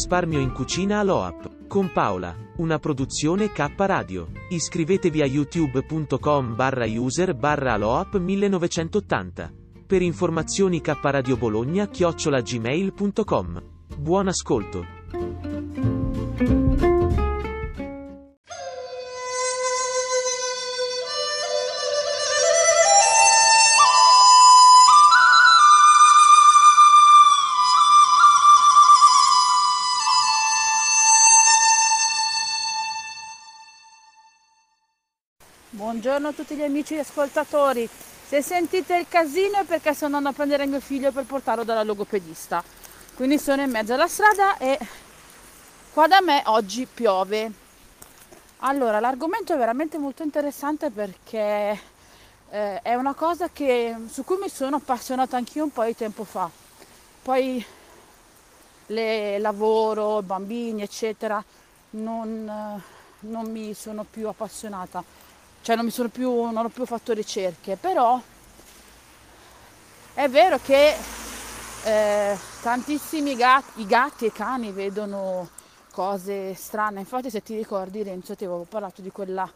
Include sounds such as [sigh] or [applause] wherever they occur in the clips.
Risparmio in cucina all'OAP. Con Paola, una produzione K Radio. Iscrivetevi a youtube.com barra user barra aloap 1980. Per informazioni K Radio Bologna chiocciola gmail.com. Buon ascolto. Buongiorno a tutti gli amici ascoltatori. Se sentite il casino è perché sto andando a prendere mio figlio per portarlo dalla logopedista. Quindi sono in mezzo alla strada e qua da me oggi piove. Allora, l'argomento è veramente molto interessante perché eh, è una cosa che, su cui mi sono appassionata anch'io un po' di tempo fa. Poi le lavoro, bambini, eccetera, non, non mi sono più appassionata cioè non mi sono più, non ho più fatto ricerche, però è vero che eh, tantissimi gatti, gatti e cani vedono cose strane. Infatti se ti ricordi Renzo ti avevo parlato di quella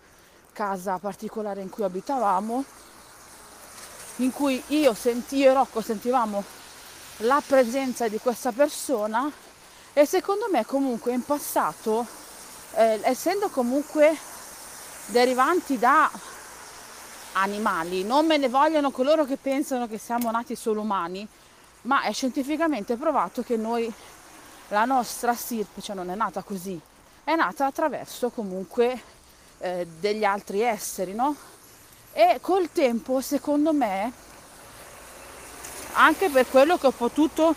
casa particolare in cui abitavamo, in cui io sentivo e Rocco sentivamo la presenza di questa persona e secondo me comunque in passato, eh, essendo comunque derivanti da animali, non me ne vogliono coloro che pensano che siamo nati solo umani, ma è scientificamente provato che noi, la nostra stirpe, cioè non è nata così, è nata attraverso comunque eh, degli altri esseri, no? E col tempo, secondo me, anche per quello che ho potuto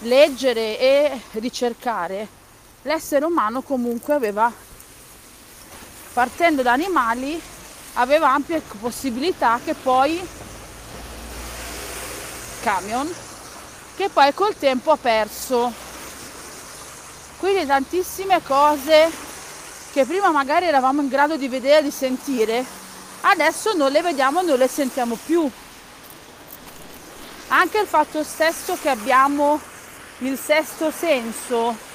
leggere e ricercare, l'essere umano comunque aveva partendo da animali aveva ampie possibilità che poi camion che poi col tempo ha perso. Quindi tantissime cose che prima magari eravamo in grado di vedere di sentire adesso non le vediamo non le sentiamo più. Anche il fatto stesso che abbiamo il sesto senso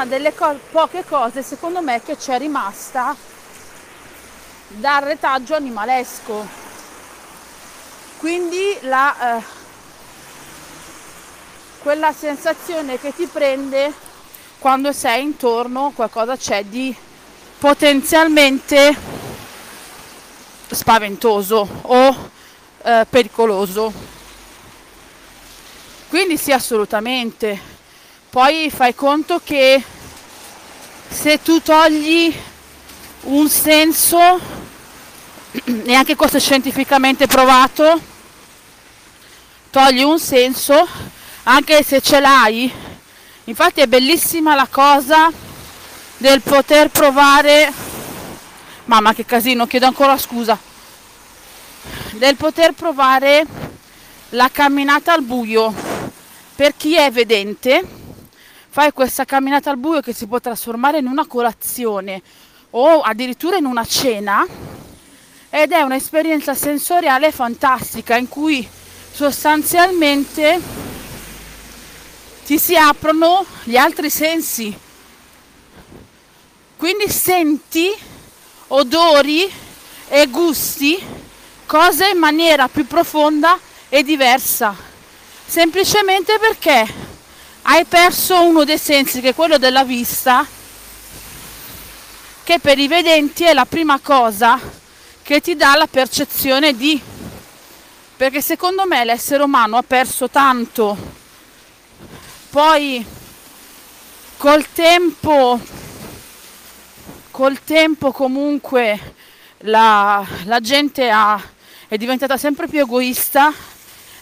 una delle co- poche cose secondo me che c'è rimasta dal retaggio animalesco. Quindi la, eh, quella sensazione che ti prende quando sei intorno qualcosa c'è di potenzialmente spaventoso o eh, pericoloso. Quindi sì assolutamente poi fai conto che se tu togli un senso, [clears throat] e anche questo è scientificamente provato, togli un senso, anche se ce l'hai, infatti è bellissima la cosa del poter provare, mamma che casino, chiedo ancora scusa, del poter provare la camminata al buio. Per chi è vedente fai questa camminata al buio che si può trasformare in una colazione o addirittura in una cena ed è un'esperienza sensoriale fantastica in cui sostanzialmente ti si aprono gli altri sensi. Quindi senti odori e gusti cose in maniera più profonda e diversa, semplicemente perché hai perso uno dei sensi che è quello della vista perché per i vedenti è la prima cosa che ti dà la percezione di. Perché secondo me l'essere umano ha perso tanto. Poi col tempo col tempo comunque la, la gente ha, è diventata sempre più egoista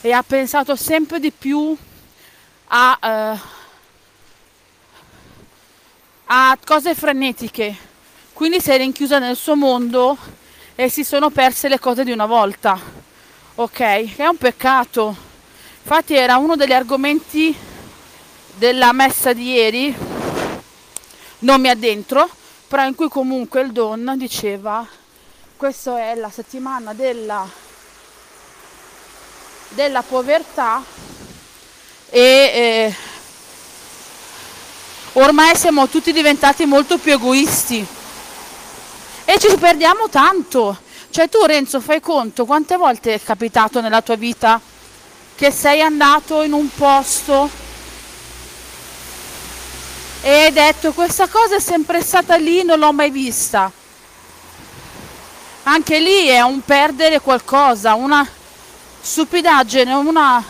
e ha pensato sempre di più a, eh, a cose frenetiche. Quindi si è rinchiusa nel suo mondo e si sono perse le cose di una volta. Ok? È un peccato. Infatti era uno degli argomenti della messa di ieri. Non mi addentro però in cui comunque il Don diceva questa è la settimana della, della povertà e eh, ormai siamo tutti diventati molto più egoisti e ci perdiamo tanto cioè tu Renzo fai conto quante volte è capitato nella tua vita che sei andato in un posto e hai detto questa cosa è sempre stata lì, non l'ho mai vista. Anche lì è un perdere qualcosa, una stupidaggine, una,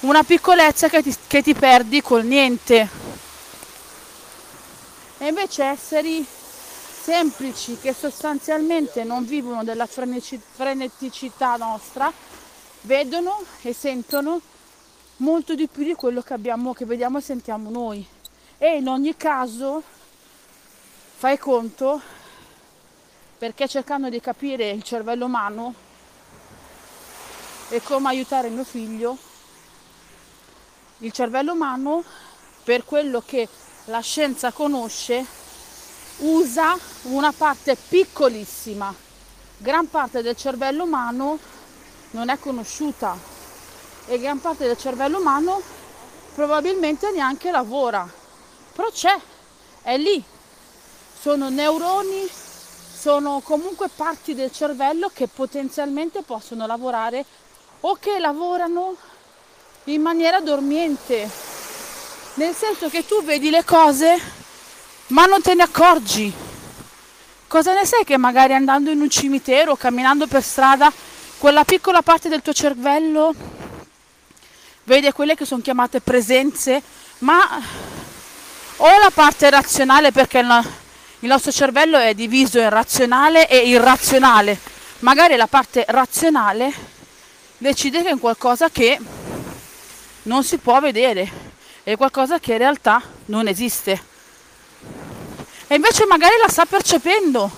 una piccolezza che ti, che ti perdi col niente. E invece esseri semplici che sostanzialmente non vivono della freneticità nostra, vedono e sentono molto di più di quello che, abbiamo, che vediamo e sentiamo noi e in ogni caso fai conto perché cercando di capire il cervello umano e come aiutare mio figlio, il cervello umano, per quello che la scienza conosce, usa una parte piccolissima. Gran parte del cervello umano non è conosciuta e gran parte del cervello umano probabilmente neanche lavora però c'è, è lì. Sono neuroni, sono comunque parti del cervello che potenzialmente possono lavorare o che lavorano in maniera dormiente. Nel senso che tu vedi le cose ma non te ne accorgi. Cosa ne sai che magari andando in un cimitero camminando per strada, quella piccola parte del tuo cervello vede quelle che sono chiamate presenze, ma o la parte razionale perché il nostro cervello è diviso in razionale e irrazionale. Magari la parte razionale decide che è qualcosa che non si può vedere, è qualcosa che in realtà non esiste. E invece magari la sta percependo.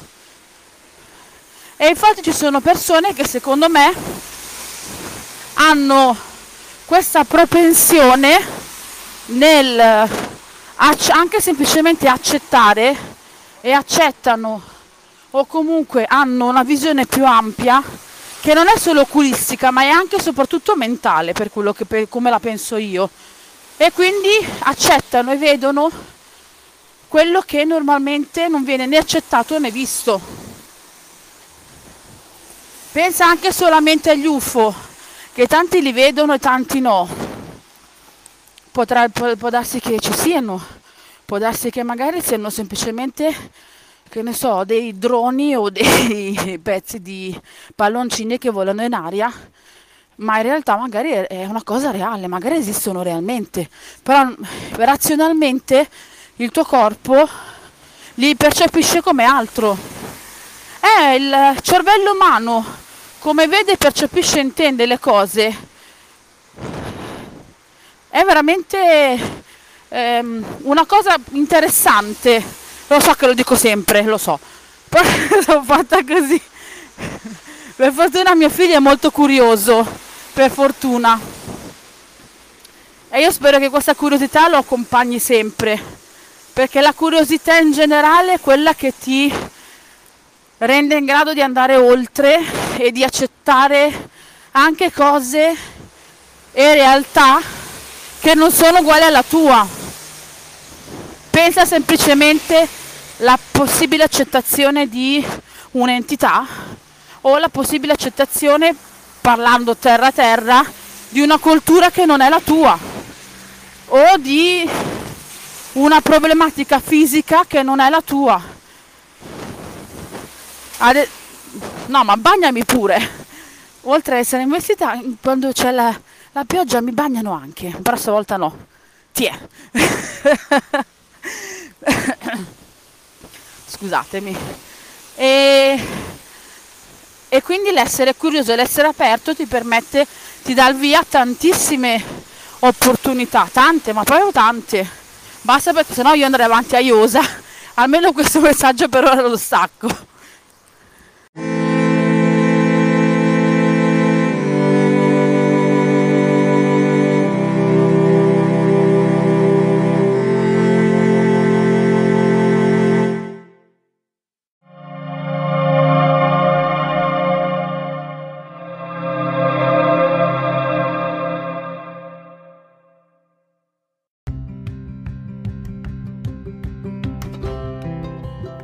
E infatti ci sono persone che secondo me hanno questa propensione nel anche semplicemente accettare e accettano o comunque hanno una visione più ampia che non è solo oculistica ma è anche e soprattutto mentale per quello che per, come la penso io. E quindi accettano e vedono quello che normalmente non viene né accettato né visto. Pensa anche solamente agli UFO che tanti li vedono e tanti no. Potrà, può, può darsi che ci siano, può darsi che magari siano semplicemente che ne so, dei droni o dei [laughs] pezzi di palloncini che volano in aria, ma in realtà magari è una cosa reale, magari esistono realmente, però razionalmente il tuo corpo li percepisce come altro. È il cervello umano, come vede, percepisce e intende le cose è veramente ehm, una cosa interessante. Lo so che lo dico sempre, lo so. Però [laughs] sono fatta così. Per fortuna mio figlio è molto curioso, per fortuna. E io spero che questa curiosità lo accompagni sempre, perché la curiosità in generale è quella che ti rende in grado di andare oltre e di accettare anche cose e realtà che non sono uguali alla tua. Pensa semplicemente alla possibile accettazione di un'entità o la possibile accettazione, parlando terra a terra, di una cultura che non è la tua o di una problematica fisica che non è la tua. Ade- no, ma bagnami pure. Oltre ad essere investita, quando c'è la, la pioggia mi bagnano anche, però stavolta no. Tiè. [laughs] Scusatemi. E, e quindi l'essere curioso e l'essere aperto ti permette, ti dà il via a tantissime opportunità, tante, ma proprio tante. Basta perché sennò io andrei avanti a Iosa. Almeno questo messaggio per ora lo stacco.